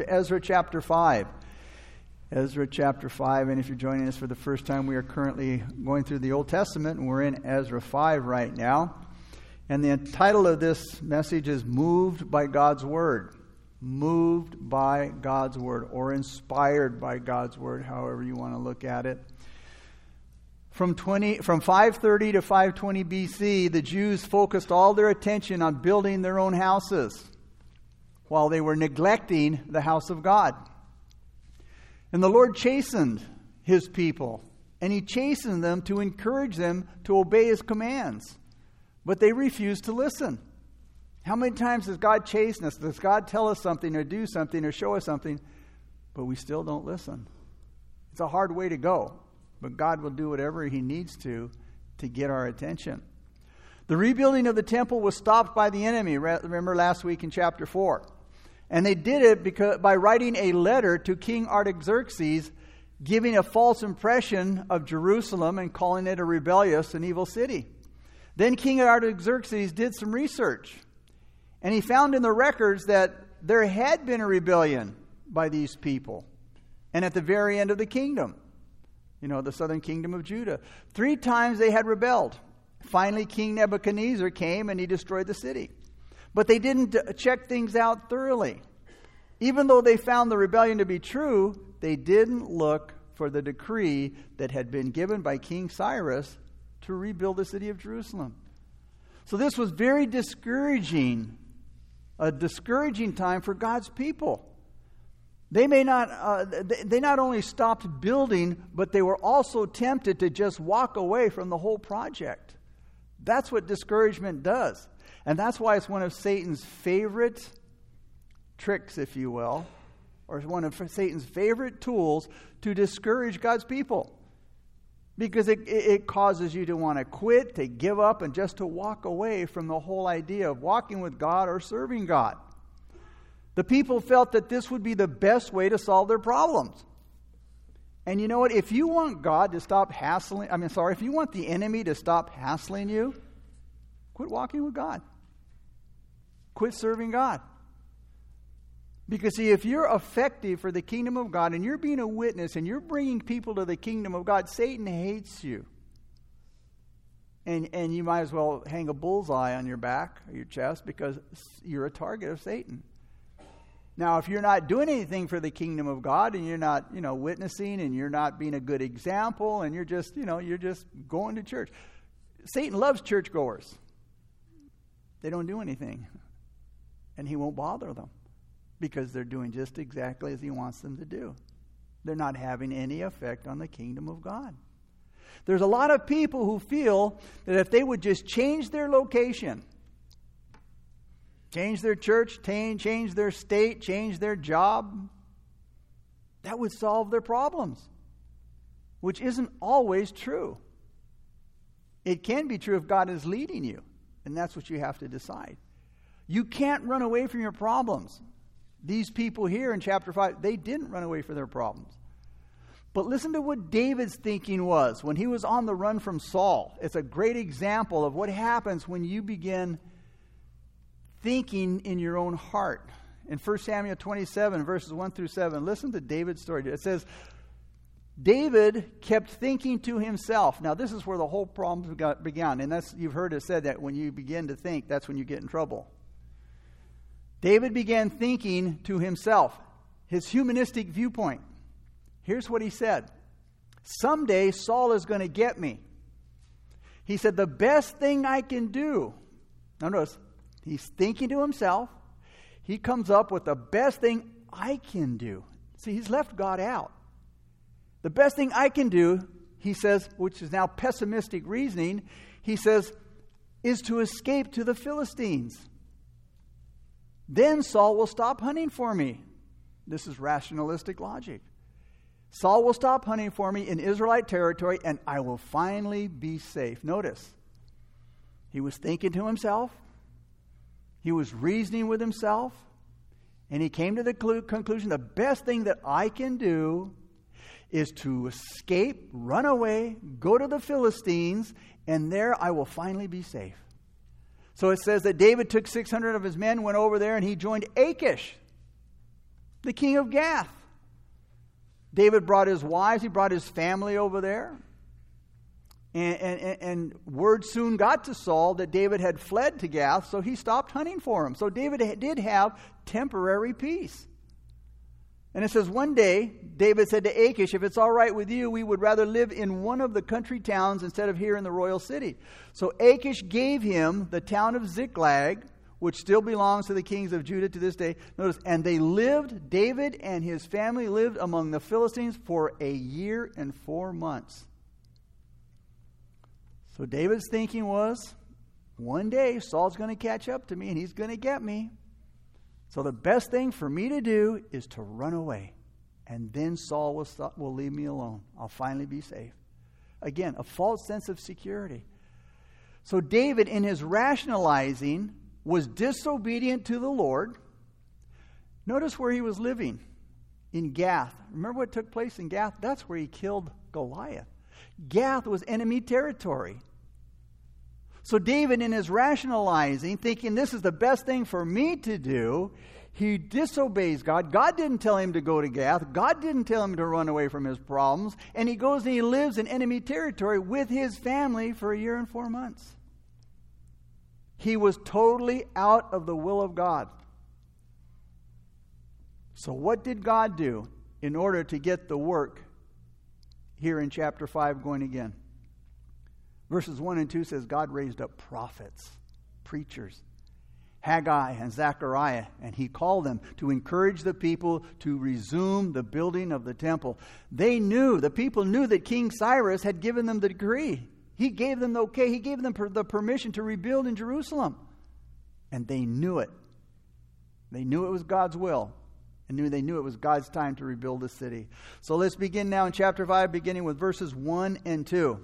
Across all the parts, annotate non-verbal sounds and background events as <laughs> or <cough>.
to Ezra chapter 5. Ezra chapter 5, and if you're joining us for the first time, we are currently going through the Old Testament, and we're in Ezra 5 right now. And the title of this message is Moved by God's Word. Moved by God's Word, or inspired by God's Word, however you want to look at it. From, 20, from 530 to 520 BC, the Jews focused all their attention on building their own houses while they were neglecting the house of God. And the Lord chastened his people, and he chastened them to encourage them to obey his commands. But they refused to listen. How many times does God chasten us? Does God tell us something or do something or show us something, but we still don't listen? It's a hard way to go, but God will do whatever he needs to to get our attention. The rebuilding of the temple was stopped by the enemy. Remember last week in chapter 4. And they did it because, by writing a letter to King Artaxerxes, giving a false impression of Jerusalem and calling it a rebellious and evil city. Then King Artaxerxes did some research, and he found in the records that there had been a rebellion by these people, and at the very end of the kingdom, you know, the southern kingdom of Judah. Three times they had rebelled. Finally, King Nebuchadnezzar came and he destroyed the city. But they didn't check things out thoroughly. Even though they found the rebellion to be true, they didn't look for the decree that had been given by King Cyrus to rebuild the city of Jerusalem. So this was very discouraging, a discouraging time for God's people. They may not, uh, they not only stopped building, but they were also tempted to just walk away from the whole project. That's what discouragement does. And that's why it's one of Satan's favorite tricks, if you will, or one of Satan's favorite tools to discourage God's people. Because it, it causes you to want to quit, to give up, and just to walk away from the whole idea of walking with God or serving God. The people felt that this would be the best way to solve their problems. And you know what? If you want God to stop hassling, I mean, sorry, if you want the enemy to stop hassling you, quit walking with God. Quit serving God. Because, see, if you're effective for the kingdom of God and you're being a witness and you're bringing people to the kingdom of God, Satan hates you. And, and you might as well hang a bullseye on your back or your chest because you're a target of Satan. Now, if you're not doing anything for the kingdom of God and you're not, you know, witnessing and you're not being a good example and you're just, you know, you're just going to church. Satan loves churchgoers. They don't do anything and he won't bother them because they're doing just exactly as he wants them to do. They're not having any effect on the kingdom of God. There's a lot of people who feel that if they would just change their location, change their church, change their state, change their job, that would solve their problems, which isn't always true. It can be true if God is leading you, and that's what you have to decide. You can't run away from your problems. These people here in chapter 5, they didn't run away from their problems. But listen to what David's thinking was when he was on the run from Saul. It's a great example of what happens when you begin thinking in your own heart. In 1 Samuel 27, verses 1 through 7, listen to David's story. It says, David kept thinking to himself. Now, this is where the whole problem began. And that's, you've heard it said that when you begin to think, that's when you get in trouble. David began thinking to himself, his humanistic viewpoint. Here's what he said Someday Saul is going to get me. He said, The best thing I can do. Now, notice, he's thinking to himself. He comes up with the best thing I can do. See, he's left God out. The best thing I can do, he says, which is now pessimistic reasoning, he says, is to escape to the Philistines. Then Saul will stop hunting for me. This is rationalistic logic. Saul will stop hunting for me in Israelite territory, and I will finally be safe. Notice, he was thinking to himself, he was reasoning with himself, and he came to the conclusion the best thing that I can do is to escape, run away, go to the Philistines, and there I will finally be safe. So it says that David took 600 of his men, went over there, and he joined Achish. the king of Gath. David brought his wives, he brought his family over there. And, and, and, word soon got to Saul that David had fled to Gath, so he stopped hunting for him. So David did have temporary peace. And it says, One day, David said to Achish, If it's all right with you, we would rather live in one of the country towns instead of here in the royal city. So Achish gave him the town of Ziklag, which still belongs to the kings of Judah to this day. Notice, and they lived, David and his family lived among the Philistines for a year and four months. So David's thinking was one day Saul's going to catch up to me and he's going to get me. So the best thing for me to do is to run away. And then Saul will, stop, will leave me alone. I'll finally be safe. Again, a false sense of security. So David, in his rationalizing, was disobedient to the Lord. Notice where he was living in Gath. Remember what took place in Gath? That's where he killed Goliath. Gath was enemy territory. So, David, in his rationalizing, thinking this is the best thing for me to do, he disobeys God. God didn't tell him to go to Gath. God didn't tell him to run away from his problems. And he goes and he lives in enemy territory with his family for a year and four months. He was totally out of the will of God. So, what did God do in order to get the work here in chapter 5 going again? Verses 1 and 2 says God raised up prophets, preachers, Haggai and Zechariah, and he called them to encourage the people to resume the building of the temple. They knew, the people knew that King Cyrus had given them the decree. He gave them the okay, he gave them the permission to rebuild in Jerusalem. And they knew it. They knew it was God's will. And knew they knew it was God's time to rebuild the city. So let's begin now in chapter 5, beginning with verses 1 and 2.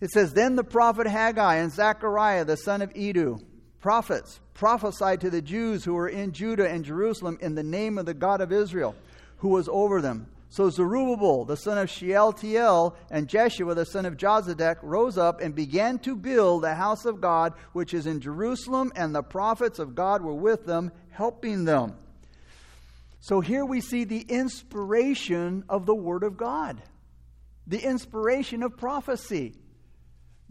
It says, Then the prophet Haggai and Zechariah, the son of Iddo, prophets, prophesied to the Jews who were in Judah and Jerusalem in the name of the God of Israel, who was over them. So Zerubbabel, the son of Shealtiel, and Jeshua, the son of Jozadak, rose up and began to build the house of God, which is in Jerusalem, and the prophets of God were with them, helping them. So here we see the inspiration of the Word of God, the inspiration of prophecy.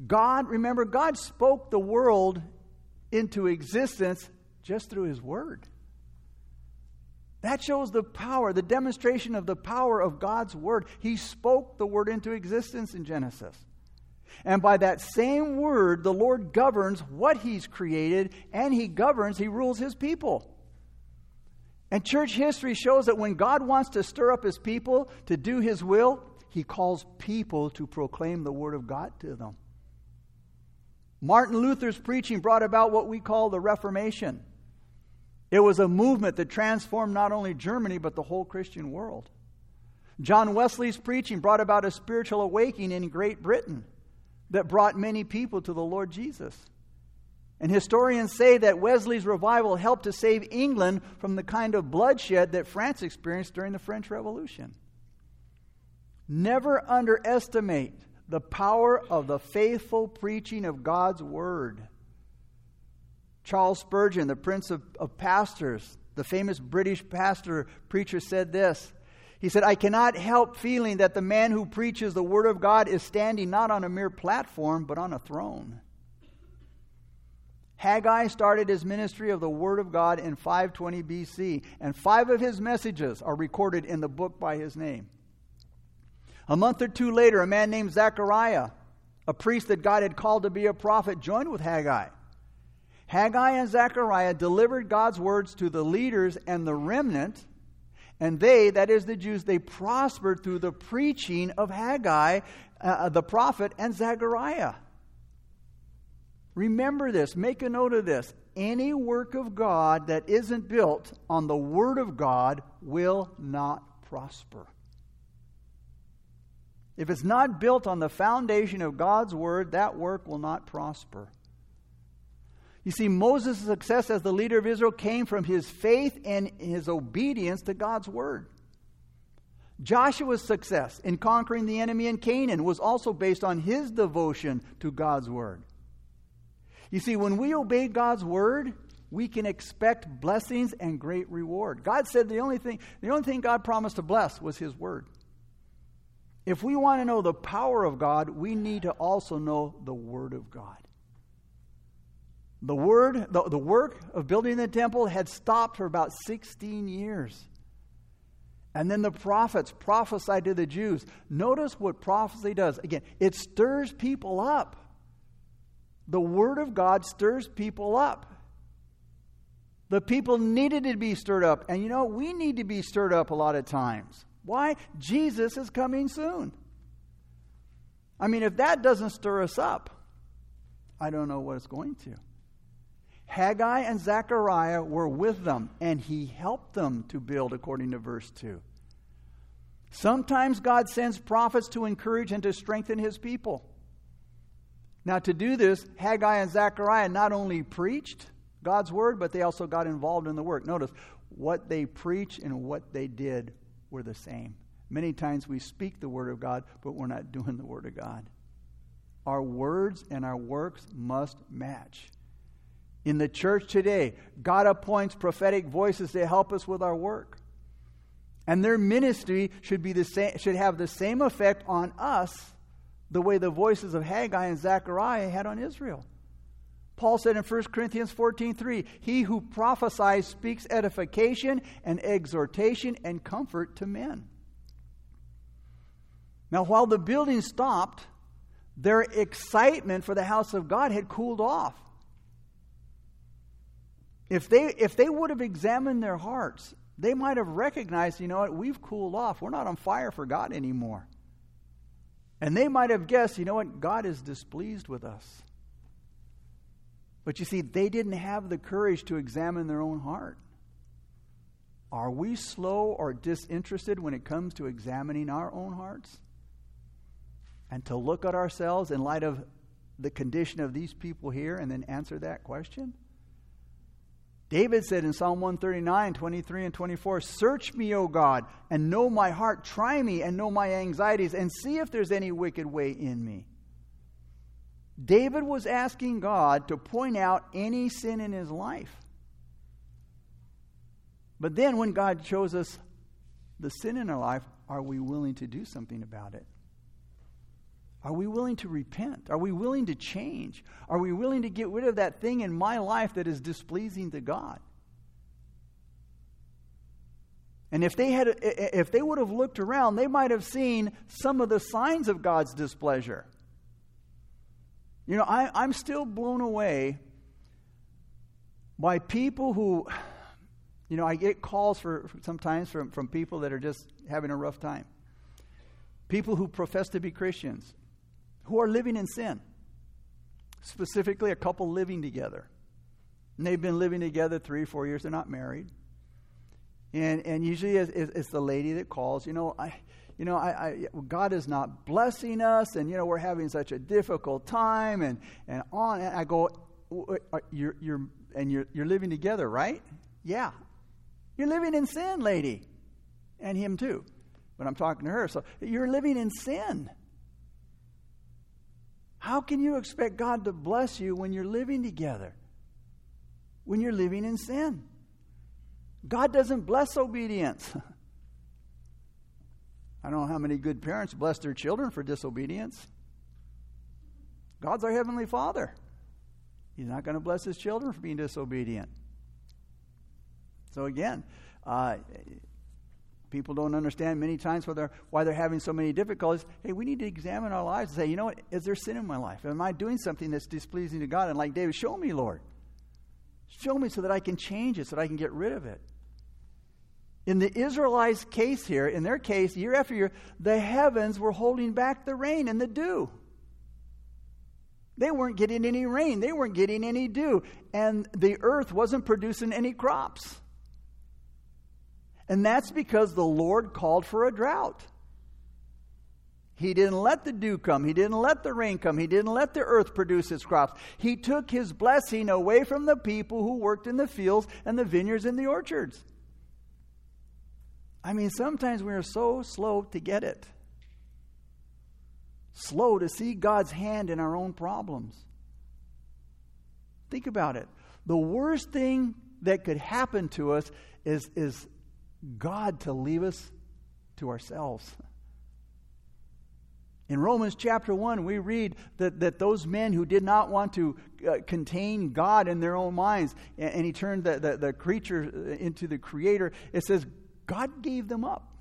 God, remember, God spoke the world into existence just through His Word. That shows the power, the demonstration of the power of God's Word. He spoke the Word into existence in Genesis. And by that same Word, the Lord governs what He's created, and He governs, He rules His people. And church history shows that when God wants to stir up His people to do His will, He calls people to proclaim the Word of God to them. Martin Luther's preaching brought about what we call the Reformation. It was a movement that transformed not only Germany, but the whole Christian world. John Wesley's preaching brought about a spiritual awakening in Great Britain that brought many people to the Lord Jesus. And historians say that Wesley's revival helped to save England from the kind of bloodshed that France experienced during the French Revolution. Never underestimate the power of the faithful preaching of God's word. Charles Spurgeon, the prince of, of pastors, the famous British pastor preacher, said this. He said, I cannot help feeling that the man who preaches the Word of God is standing not on a mere platform, but on a throne. Haggai started his ministry of the Word of God in 520 BC, and five of his messages are recorded in the book by his name. A month or two later, a man named Zechariah, a priest that God had called to be a prophet, joined with Haggai. Haggai and Zechariah delivered God's words to the leaders and the remnant, and they, that is the Jews, they prospered through the preaching of Haggai, uh, the prophet, and Zechariah. Remember this, make a note of this. Any work of God that isn't built on the Word of God will not prosper. If it's not built on the foundation of God's Word, that work will not prosper. You see, Moses' success as the leader of Israel came from his faith and his obedience to God's Word. Joshua's success in conquering the enemy in Canaan was also based on his devotion to God's Word. You see, when we obey God's Word, we can expect blessings and great reward. God said the only thing, the only thing God promised to bless was His Word. If we want to know the power of God, we need to also know the Word of God. The word, the, the work of building the temple had stopped for about 16 years. And then the prophets prophesied to the Jews. Notice what prophecy does. Again, it stirs people up. The Word of God stirs people up. The people needed to be stirred up. And you know, we need to be stirred up a lot of times. Why? Jesus is coming soon. I mean, if that doesn't stir us up, I don't know what it's going to. Haggai and Zechariah were with them, and he helped them to build, according to verse 2. Sometimes God sends prophets to encourage and to strengthen his people. Now, to do this, Haggai and Zechariah not only preached God's word, but they also got involved in the work. Notice, what they preached and what they did were the same. Many times we speak the word of God, but we're not doing the word of God. Our words and our works must match. In the church today, God appoints prophetic voices to help us with our work. And their ministry should, be the same, should have the same effect on us the way the voices of Haggai and Zechariah had on Israel. Paul said in 1 Corinthians 14:3, "He who prophesies speaks edification and exhortation and comfort to men." Now, while the building stopped, their excitement for the house of God had cooled off. If they, if they would have examined their hearts, they might have recognized, you know what, we've cooled off. We're not on fire for God anymore. And they might have guessed, you know what, God is displeased with us. But you see, they didn't have the courage to examine their own heart. Are we slow or disinterested when it comes to examining our own hearts? And to look at ourselves in light of the condition of these people here and then answer that question? David said in Psalm 139, 23 and 24, Search me, O God, and know my heart. Try me and know my anxieties, and see if there's any wicked way in me. David was asking God to point out any sin in his life. But then, when God shows us the sin in our life, are we willing to do something about it? Are we willing to repent? Are we willing to change? Are we willing to get rid of that thing in my life that is displeasing to God? And if they had if they would have looked around, they might have seen some of the signs of God's displeasure. You know, I, I'm still blown away by people who, you know, I get calls for sometimes from, from people that are just having a rough time. People who profess to be Christians who are living in sin. Specifically, a couple living together. And they've been living together three, four years. They're not married. And, and usually it's, it's the lady that calls, you know, I, you know, I, I, God is not blessing us, and, you know, we're having such a difficult time, and, and on. And I go, you're, you're, and you're, you're living together, right? Yeah. You're living in sin, lady. And him too. But I'm talking to her. So you're living in sin. How can you expect God to bless you when you're living together? When you're living in sin? God doesn't bless obedience. <laughs> I don't know how many good parents bless their children for disobedience. God's our Heavenly Father. He's not going to bless His children for being disobedient. So, again, uh, people don't understand many times why they're, why they're having so many difficulties. Hey, we need to examine our lives and say, you know what? Is there sin in my life? Am I doing something that's displeasing to God? And like David, show me, Lord. Show me so that I can change it, so that I can get rid of it. In the Israelites' case here, in their case, year after year, the heavens were holding back the rain and the dew. They weren't getting any rain, they weren't getting any dew, and the earth wasn't producing any crops. And that's because the Lord called for a drought. He didn't let the dew come. He didn't let the rain come. He didn't let the earth produce its crops. He took his blessing away from the people who worked in the fields and the vineyards and the orchards. I mean, sometimes we are so slow to get it, slow to see God's hand in our own problems. Think about it. The worst thing that could happen to us is, is God to leave us to ourselves. In Romans chapter 1, we read that, that those men who did not want to uh, contain God in their own minds, and, and he turned the, the, the creature into the creator, it says God gave them up.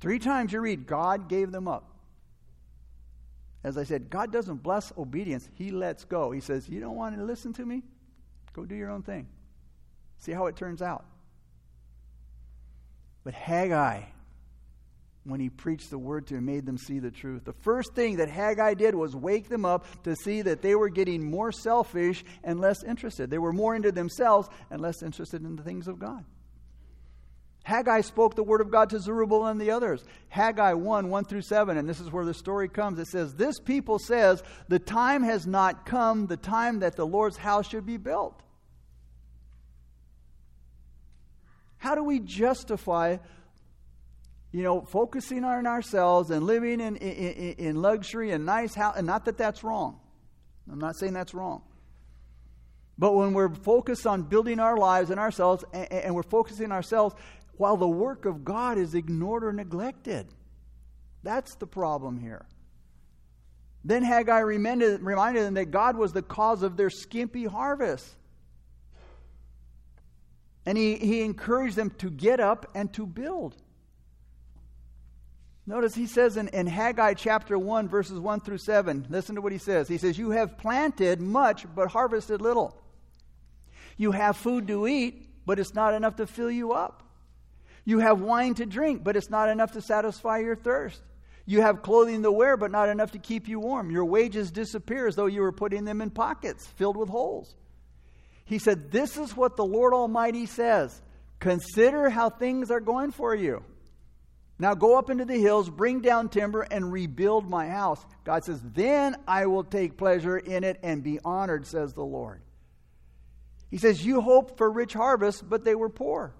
Three times you read, God gave them up. As I said, God doesn't bless obedience, He lets go. He says, You don't want to listen to me? Go do your own thing. See how it turns out. But Haggai, when he preached the word to them, made them see the truth. The first thing that Haggai did was wake them up to see that they were getting more selfish and less interested. They were more into themselves and less interested in the things of God. Haggai spoke the word of God to Zerubbabel and the others. Haggai 1 1 through 7, and this is where the story comes. It says, This people says, The time has not come, the time that the Lord's house should be built. How do we justify, you know, focusing on ourselves and living in, in, in luxury and nice house? And not that that's wrong. I'm not saying that's wrong. But when we're focused on building our lives and ourselves, and, and we're focusing ourselves while the work of God is ignored or neglected. That's the problem here. Then Haggai reminded, reminded them that God was the cause of their skimpy harvest. And he, he encouraged them to get up and to build. Notice he says in, in Haggai chapter 1, verses 1 through 7, listen to what he says. He says, You have planted much, but harvested little. You have food to eat, but it's not enough to fill you up. You have wine to drink, but it's not enough to satisfy your thirst. You have clothing to wear, but not enough to keep you warm. Your wages disappear as though you were putting them in pockets filled with holes. He said, This is what the Lord Almighty says. Consider how things are going for you. Now go up into the hills, bring down timber, and rebuild my house. God says, Then I will take pleasure in it and be honored, says the Lord. He says, You hoped for rich harvests, but they were poor.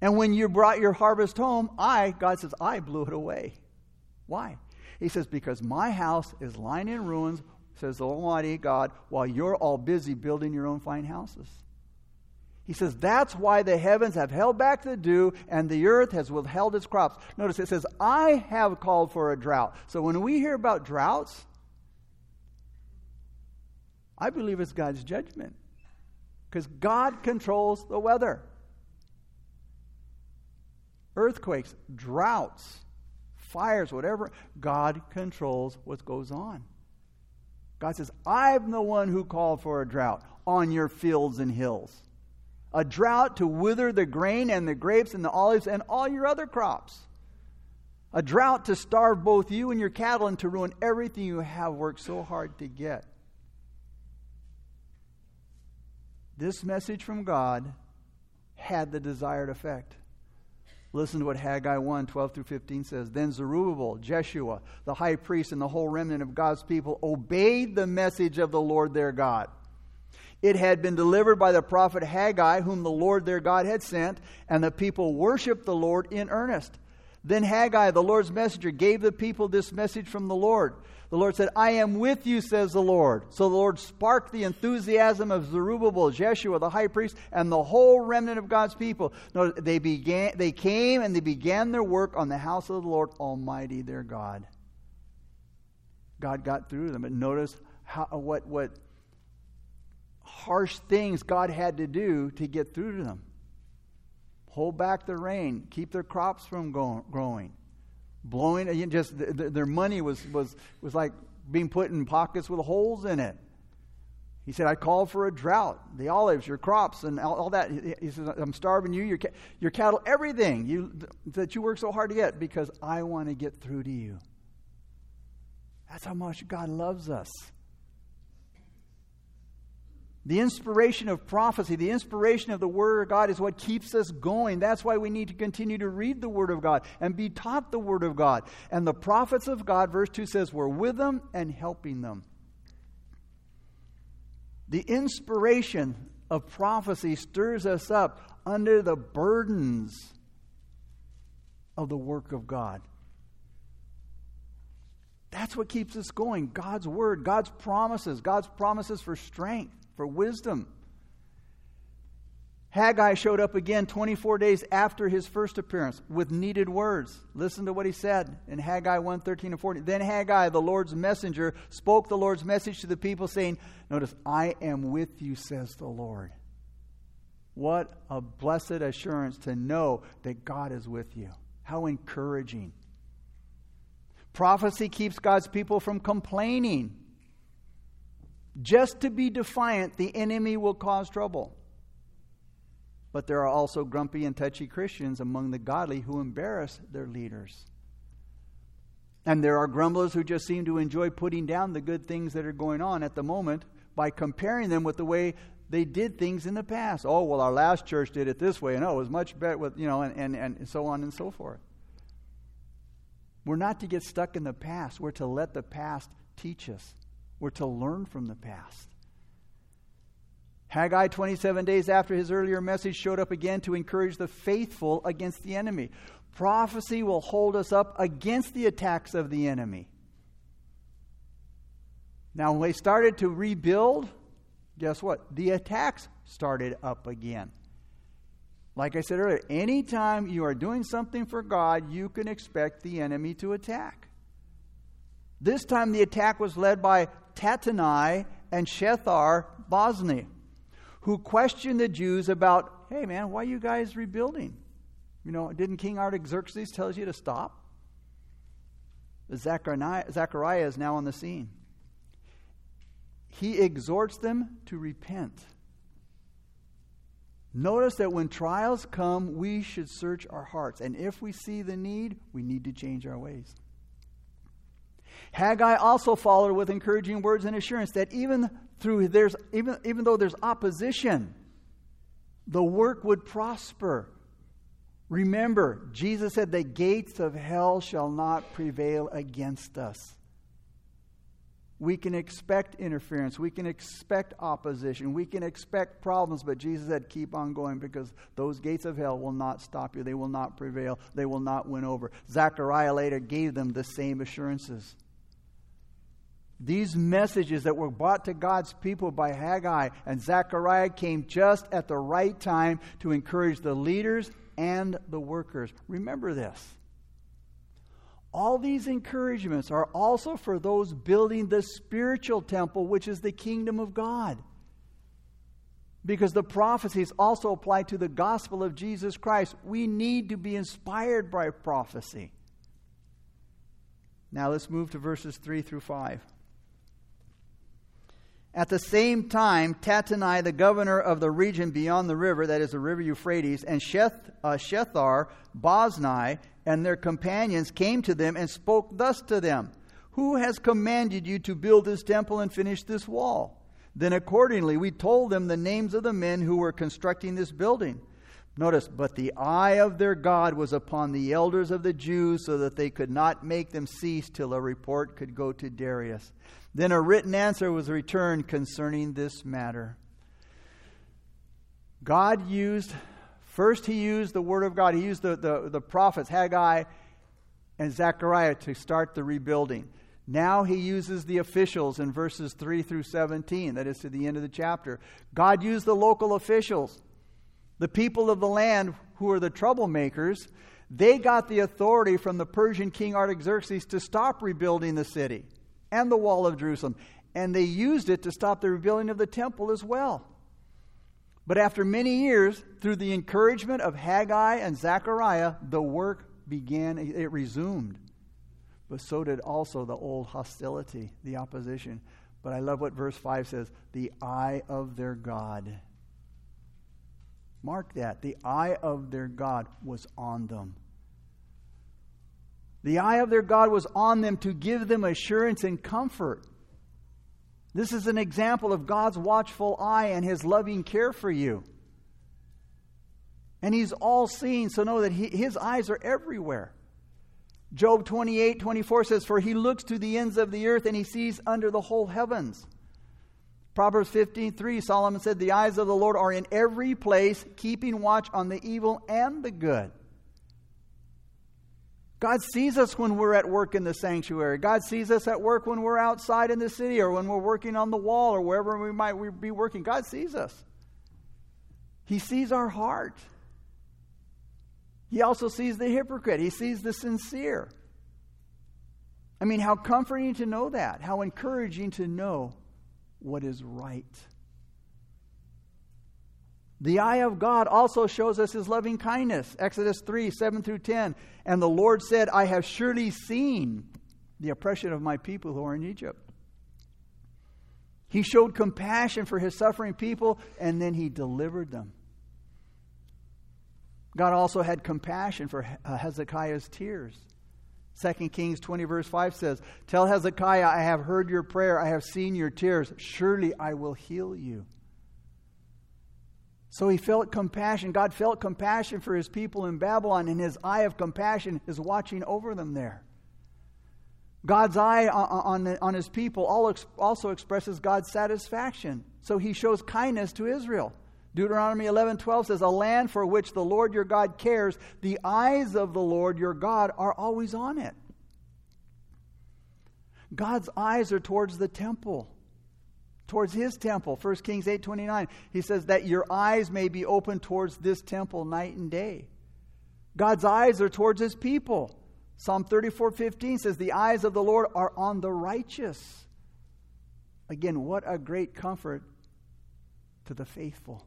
And when you brought your harvest home, I, God says, I blew it away. Why? He says, Because my house is lying in ruins, says the Almighty God, while you're all busy building your own fine houses. He says, That's why the heavens have held back the dew and the earth has withheld its crops. Notice it says, I have called for a drought. So when we hear about droughts, I believe it's God's judgment because God controls the weather earthquakes, droughts, fires, whatever. God controls what goes on. God says, I'm the one who called for a drought on your fields and hills. A drought to wither the grain and the grapes and the olives and all your other crops. A drought to starve both you and your cattle and to ruin everything you have worked so hard to get. This message from God had the desired effect. Listen to what Haggai 1 12 through 15 says. Then Zerubbabel, Jeshua, the high priest, and the whole remnant of God's people obeyed the message of the Lord their God. It had been delivered by the prophet Haggai, whom the Lord their God had sent, and the people worshiped the Lord in earnest. Then Haggai, the Lord's messenger, gave the people this message from the Lord. The Lord said, I am with you, says the Lord. So the Lord sparked the enthusiasm of Zerubbabel, Jeshua, the high priest, and the whole remnant of God's people. They, began, they came and they began their work on the house of the Lord Almighty, their God. God got through them. And notice how, what, what harsh things God had to do to get through to them. Hold back the rain, keep their crops from growing blowing just their money was was was like being put in pockets with holes in it. He said i called for a drought. The olives your crops and all, all that. He says i'm starving you your, your cattle everything you that you work so hard to get because i want to get through to you. That's how much god loves us the inspiration of prophecy, the inspiration of the Word of God is what keeps us going. That's why we need to continue to read the Word of God and be taught the Word of God. And the prophets of God, verse 2 says, were with them and helping them. The inspiration of prophecy stirs us up under the burdens of the work of God. That's what keeps us going. God's word, God's promises, God's promises for strength, for wisdom. Haggai showed up again 24 days after his first appearance with needed words. Listen to what he said in Haggai 1 13 and 14. Then Haggai, the Lord's messenger, spoke the Lord's message to the people, saying, Notice, I am with you, says the Lord. What a blessed assurance to know that God is with you. How encouraging. Prophecy keeps God's people from complaining. Just to be defiant, the enemy will cause trouble. But there are also grumpy and touchy Christians among the godly who embarrass their leaders. And there are grumblers who just seem to enjoy putting down the good things that are going on at the moment by comparing them with the way they did things in the past. Oh, well, our last church did it this way, and oh, it was much better with, you know, and, and, and so on and so forth. We're not to get stuck in the past. We're to let the past teach us. We're to learn from the past. Haggai, 27 days after his earlier message, showed up again to encourage the faithful against the enemy. Prophecy will hold us up against the attacks of the enemy. Now, when they started to rebuild, guess what? The attacks started up again. Like I said earlier, anytime you are doing something for God, you can expect the enemy to attack. This time the attack was led by Tattenai and Shethar Bosni, who questioned the Jews about, hey man, why are you guys rebuilding? You know, didn't King Artaxerxes tell you to stop? Zechariah is now on the scene. He exhorts them to repent. Notice that when trials come, we should search our hearts. And if we see the need, we need to change our ways. Haggai also followed with encouraging words and assurance that even through there's even, even though there's opposition, the work would prosper. Remember, Jesus said, The gates of hell shall not prevail against us. We can expect interference. We can expect opposition. We can expect problems, but Jesus said, Keep on going because those gates of hell will not stop you. They will not prevail. They will not win over. Zechariah later gave them the same assurances. These messages that were brought to God's people by Haggai and Zechariah came just at the right time to encourage the leaders and the workers. Remember this. All these encouragements are also for those building the spiritual temple, which is the kingdom of God. Because the prophecies also apply to the gospel of Jesus Christ. We need to be inspired by prophecy. Now let's move to verses 3 through 5. At the same time, Tattenai, the governor of the region beyond the river, that is the river Euphrates, and Sheth, uh, Shethar, Bozni, and their companions came to them and spoke thus to them Who has commanded you to build this temple and finish this wall? Then accordingly, we told them the names of the men who were constructing this building. Notice, but the eye of their God was upon the elders of the Jews so that they could not make them cease till a report could go to Darius. Then a written answer was returned concerning this matter. God used, first, He used the Word of God. He used the, the, the prophets, Haggai and Zechariah, to start the rebuilding. Now he uses the officials in verses 3 through 17, that is to the end of the chapter. God used the local officials. The people of the land who are the troublemakers, they got the authority from the Persian king Artaxerxes to stop rebuilding the city and the wall of Jerusalem. And they used it to stop the rebuilding of the temple as well. But after many years, through the encouragement of Haggai and Zechariah, the work began, it resumed. But so did also the old hostility, the opposition. But I love what verse 5 says the eye of their God. Mark that. The eye of their God was on them. The eye of their God was on them to give them assurance and comfort. This is an example of God's watchful eye and his loving care for you. And he's all seeing, so know that he, his eyes are everywhere. Job 28 24 says, For he looks to the ends of the earth and he sees under the whole heavens. Proverbs 15 3, Solomon said, The eyes of the Lord are in every place, keeping watch on the evil and the good. God sees us when we're at work in the sanctuary. God sees us at work when we're outside in the city or when we're working on the wall or wherever we might be working. God sees us. He sees our heart. He also sees the hypocrite. He sees the sincere. I mean, how comforting to know that. How encouraging to know what is right. The eye of God also shows us his loving kindness. Exodus 3 7 through 10. And the Lord said, I have surely seen the oppression of my people who are in Egypt. He showed compassion for his suffering people, and then he delivered them. God also had compassion for uh, Hezekiah's tears. 2 Kings 20, verse 5 says, Tell Hezekiah, I have heard your prayer, I have seen your tears. Surely I will heal you. So he felt compassion. God felt compassion for his people in Babylon, and his eye of compassion is watching over them there. God's eye on, on, on his people also expresses God's satisfaction. So he shows kindness to Israel. Deuteronomy 11 12 says, A land for which the Lord your God cares, the eyes of the Lord your God are always on it. God's eyes are towards the temple towards his temple. 1 Kings 8:29. He says that your eyes may be open towards this temple night and day. God's eyes are towards his people. Psalm 34:15 says the eyes of the Lord are on the righteous. Again, what a great comfort to the faithful.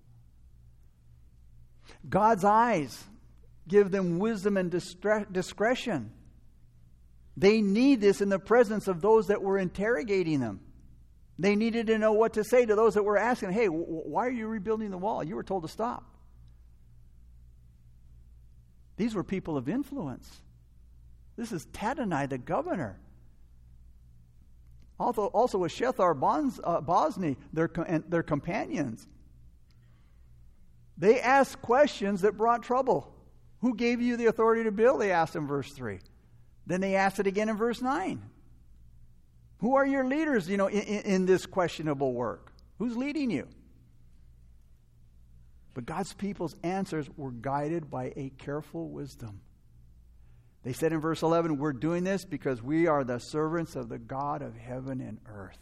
God's eyes give them wisdom and discretion. They need this in the presence of those that were interrogating them. They needed to know what to say to those that were asking, hey, why are you rebuilding the wall? You were told to stop. These were people of influence. This is Tattenai, the governor. Also, also with Shethar uh, Bosni, their, their companions. They asked questions that brought trouble. Who gave you the authority to build? They asked in verse 3. Then they asked it again in verse 9. Who are your leaders, you know, in, in this questionable work? Who's leading you? But God's people's answers were guided by a careful wisdom. They said in verse 11, We're doing this because we are the servants of the God of heaven and earth.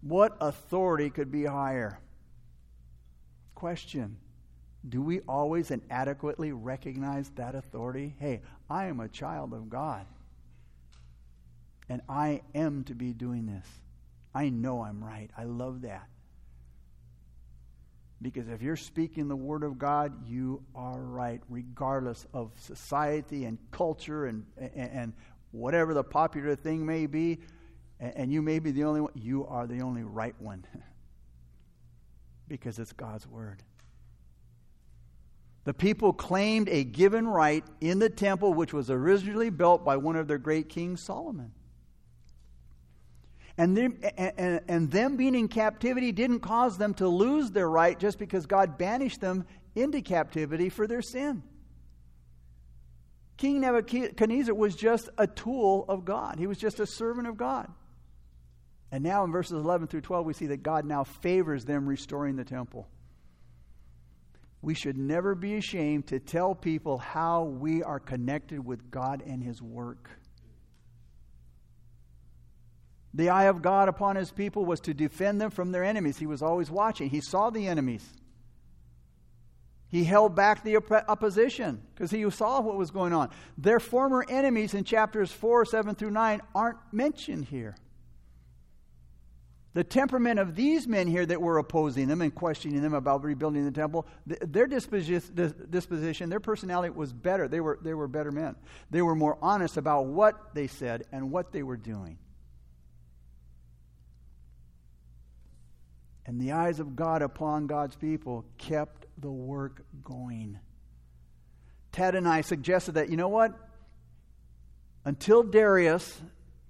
What authority could be higher? Question Do we always and adequately recognize that authority? Hey, I am a child of God. And I am to be doing this. I know I'm right. I love that. Because if you're speaking the Word of God, you are right, regardless of society and culture and, and, and whatever the popular thing may be. And, and you may be the only one. You are the only right one. <laughs> because it's God's Word. The people claimed a given right in the temple, which was originally built by one of their great kings, Solomon. And them, and, and them being in captivity didn't cause them to lose their right just because God banished them into captivity for their sin. King Nebuchadnezzar was just a tool of God, he was just a servant of God. And now in verses 11 through 12, we see that God now favors them restoring the temple. We should never be ashamed to tell people how we are connected with God and His work. The eye of God upon his people was to defend them from their enemies. He was always watching, he saw the enemies. He held back the opposition because he saw what was going on. Their former enemies in chapters 4, 7 through 9 aren't mentioned here. The temperament of these men here that were opposing them and questioning them about rebuilding the temple, their disposition, their personality was better. They were, they were better men. They were more honest about what they said and what they were doing. And the eyes of God upon God's people kept the work going. Tattenai suggested that, you know what? Until Darius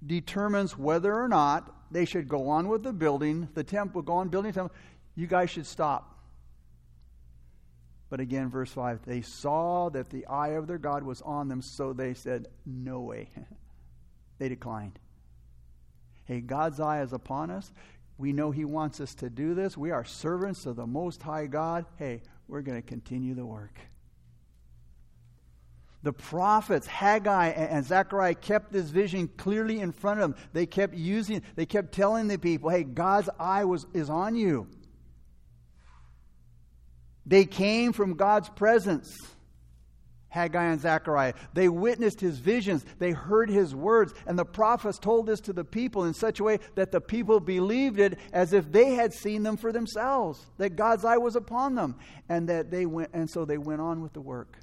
determines whether or not they should go on with the building, the temple, go on building the temple, you guys should stop. But again, verse 5 they saw that the eye of their God was on them, so they said, No way. <laughs> they declined. Hey, God's eye is upon us. We know He wants us to do this. We are servants of the Most High God. Hey, we're going to continue the work. The prophets, Haggai and Zechariah, kept this vision clearly in front of them. They kept using, they kept telling the people, hey, God's eye was, is on you. They came from God's presence. Haggai and Zechariah. They witnessed his visions, they heard his words, and the prophets told this to the people in such a way that the people believed it as if they had seen them for themselves, that God's eye was upon them, and that they went and so they went on with the work.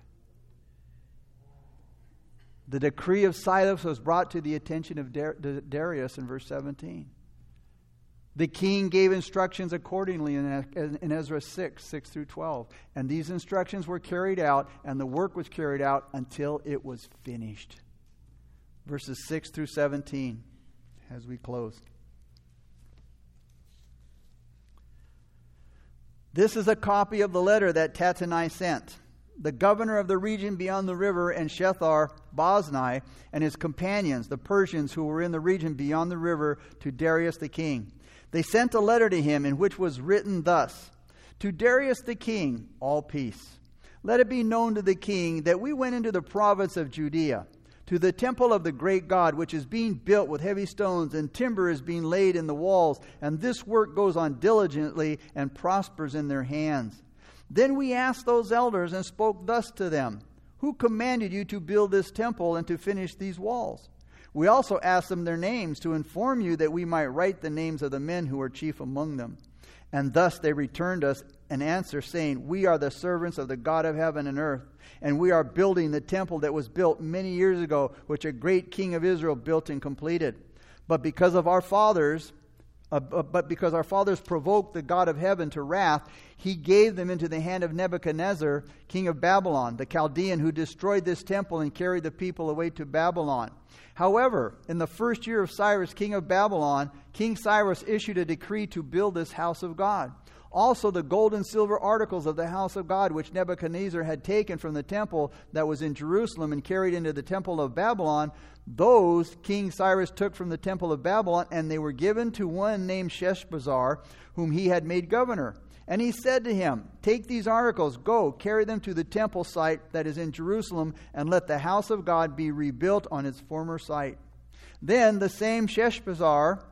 The decree of Cyrus was brought to the attention of Darius in verse 17. The king gave instructions accordingly in Ezra 6, 6 through 12. And these instructions were carried out, and the work was carried out until it was finished. Verses 6 through 17 as we close. This is a copy of the letter that Tattenai sent. The governor of the region beyond the river and Shethar Boznai and his companions, the Persians who were in the region beyond the river, to Darius the king they sent a letter to him in which was written thus To Darius the king, all peace. Let it be known to the king that we went into the province of Judea, to the temple of the great God, which is being built with heavy stones, and timber is being laid in the walls, and this work goes on diligently and prospers in their hands. Then we asked those elders and spoke thus to them Who commanded you to build this temple and to finish these walls? We also asked them their names to inform you that we might write the names of the men who are chief among them. And thus they returned us an answer, saying, We are the servants of the God of heaven and earth, and we are building the temple that was built many years ago, which a great king of Israel built and completed. But because of our fathers, uh, but because our fathers provoked the God of heaven to wrath, he gave them into the hand of Nebuchadnezzar, king of Babylon, the Chaldean, who destroyed this temple and carried the people away to Babylon. However, in the first year of Cyrus, king of Babylon, King Cyrus issued a decree to build this house of God. Also, the gold and silver articles of the house of God, which Nebuchadnezzar had taken from the temple that was in Jerusalem and carried into the temple of Babylon, those King Cyrus took from the temple of Babylon, and they were given to one named Sheshbazzar, whom he had made governor. And he said to him, Take these articles, go, carry them to the temple site that is in Jerusalem, and let the house of God be rebuilt on its former site. Then the same Sheshbazzar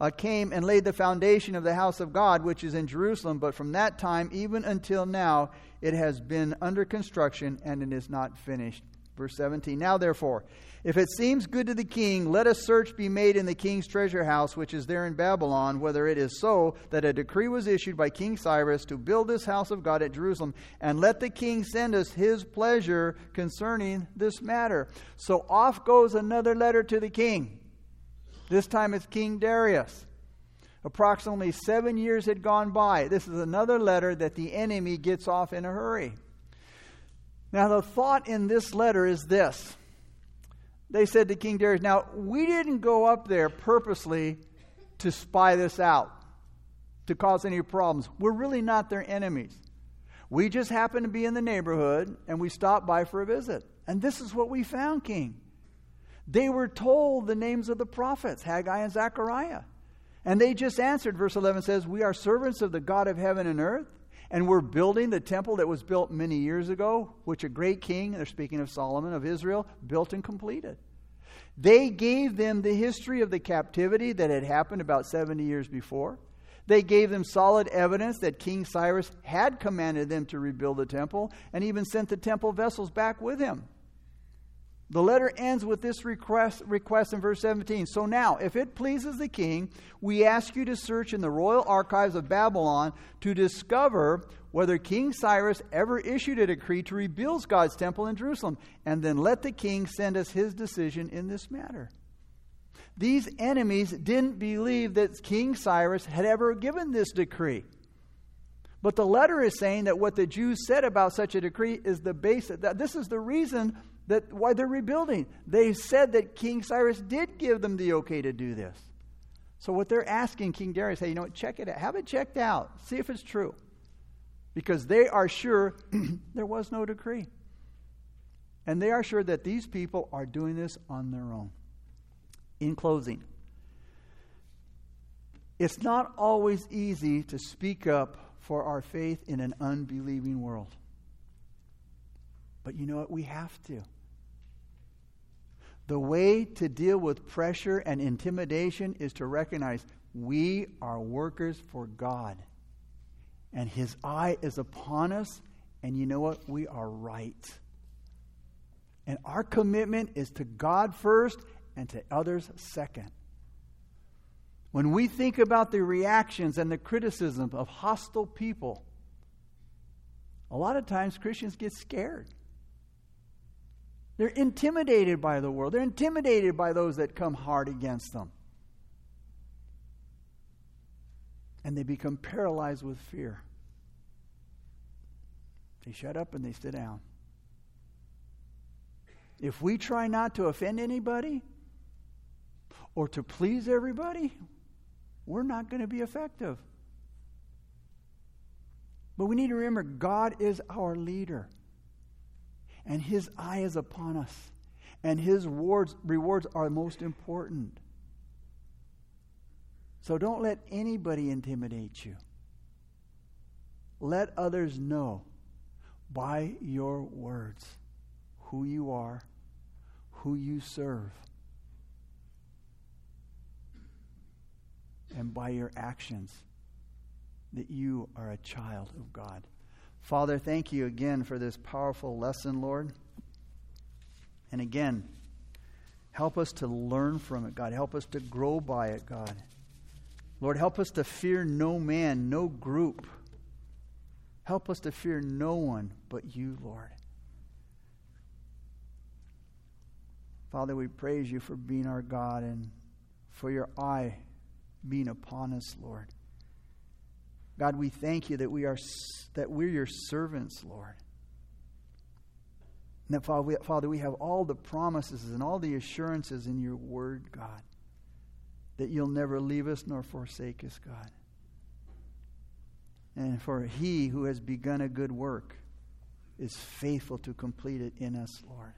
uh, came and laid the foundation of the house of God, which is in Jerusalem. But from that time, even until now, it has been under construction and it is not finished. Verse 17 Now therefore, if it seems good to the king, let a search be made in the king's treasure house, which is there in Babylon, whether it is so that a decree was issued by King Cyrus to build this house of God at Jerusalem, and let the king send us his pleasure concerning this matter. So off goes another letter to the king. This time it's King Darius. Approximately seven years had gone by. This is another letter that the enemy gets off in a hurry. Now, the thought in this letter is this they said to King Darius, Now, we didn't go up there purposely to spy this out, to cause any problems. We're really not their enemies. We just happened to be in the neighborhood and we stopped by for a visit. And this is what we found, King. They were told the names of the prophets, Haggai and Zechariah. And they just answered, verse 11 says, We are servants of the God of heaven and earth, and we're building the temple that was built many years ago, which a great king, they're speaking of Solomon of Israel, built and completed. They gave them the history of the captivity that had happened about 70 years before. They gave them solid evidence that King Cyrus had commanded them to rebuild the temple and even sent the temple vessels back with him. The letter ends with this request, request in verse 17. So now, if it pleases the king, we ask you to search in the royal archives of Babylon to discover whether King Cyrus ever issued a decree to rebuild God's temple in Jerusalem, and then let the king send us his decision in this matter. These enemies didn't believe that King Cyrus had ever given this decree. But the letter is saying that what the Jews said about such a decree is the basis. That this is the reason that why they're rebuilding. They said that King Cyrus did give them the okay to do this. So what they're asking King Darius, hey, you know what, check it out. Have it checked out. See if it's true. Because they are sure <clears throat> there was no decree. And they are sure that these people are doing this on their own. In closing, it's not always easy to speak up for our faith in an unbelieving world. But you know what? We have to. The way to deal with pressure and intimidation is to recognize we are workers for God. And His eye is upon us, and you know what? We are right. And our commitment is to God first and to others second. When we think about the reactions and the criticism of hostile people, a lot of times Christians get scared. They're intimidated by the world, they're intimidated by those that come hard against them. And they become paralyzed with fear. They shut up and they sit down. If we try not to offend anybody or to please everybody, we're not going to be effective. But we need to remember God is our leader, and His eye is upon us, and His rewards, rewards are most important. So don't let anybody intimidate you. Let others know by your words who you are, who you serve. and by your actions that you are a child of God. Father, thank you again for this powerful lesson, Lord. And again, help us to learn from it, God. Help us to grow by it, God. Lord, help us to fear no man, no group. Help us to fear no one but you, Lord. Father, we praise you for being our God and for your eye being upon us, Lord. God, we thank you that we are that we're your servants, Lord. And that, Father we, Father, we have all the promises and all the assurances in your word, God, that you'll never leave us nor forsake us, God. And for he who has begun a good work is faithful to complete it in us, Lord.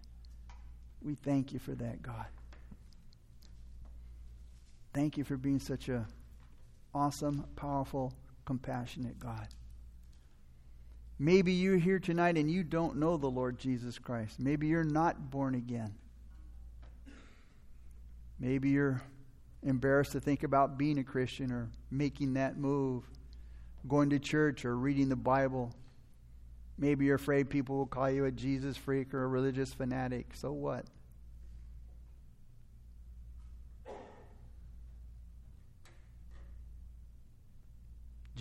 We thank you for that, God. Thank you for being such a awesome, powerful, compassionate God. Maybe you're here tonight and you don't know the Lord Jesus Christ. Maybe you're not born again. Maybe you're embarrassed to think about being a Christian or making that move, going to church or reading the Bible. Maybe you're afraid people will call you a Jesus freak or a religious fanatic. So what?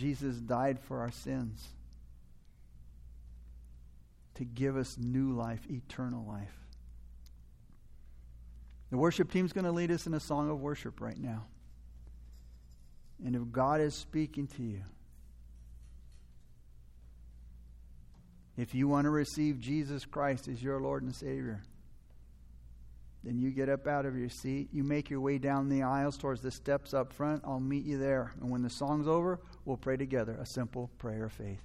Jesus died for our sins to give us new life, eternal life. The worship team's going to lead us in a song of worship right now. And if God is speaking to you, if you want to receive Jesus Christ as your Lord and Savior, then you get up out of your seat. You make your way down the aisles towards the steps up front. I'll meet you there. And when the song's over, we'll pray together a simple prayer of faith.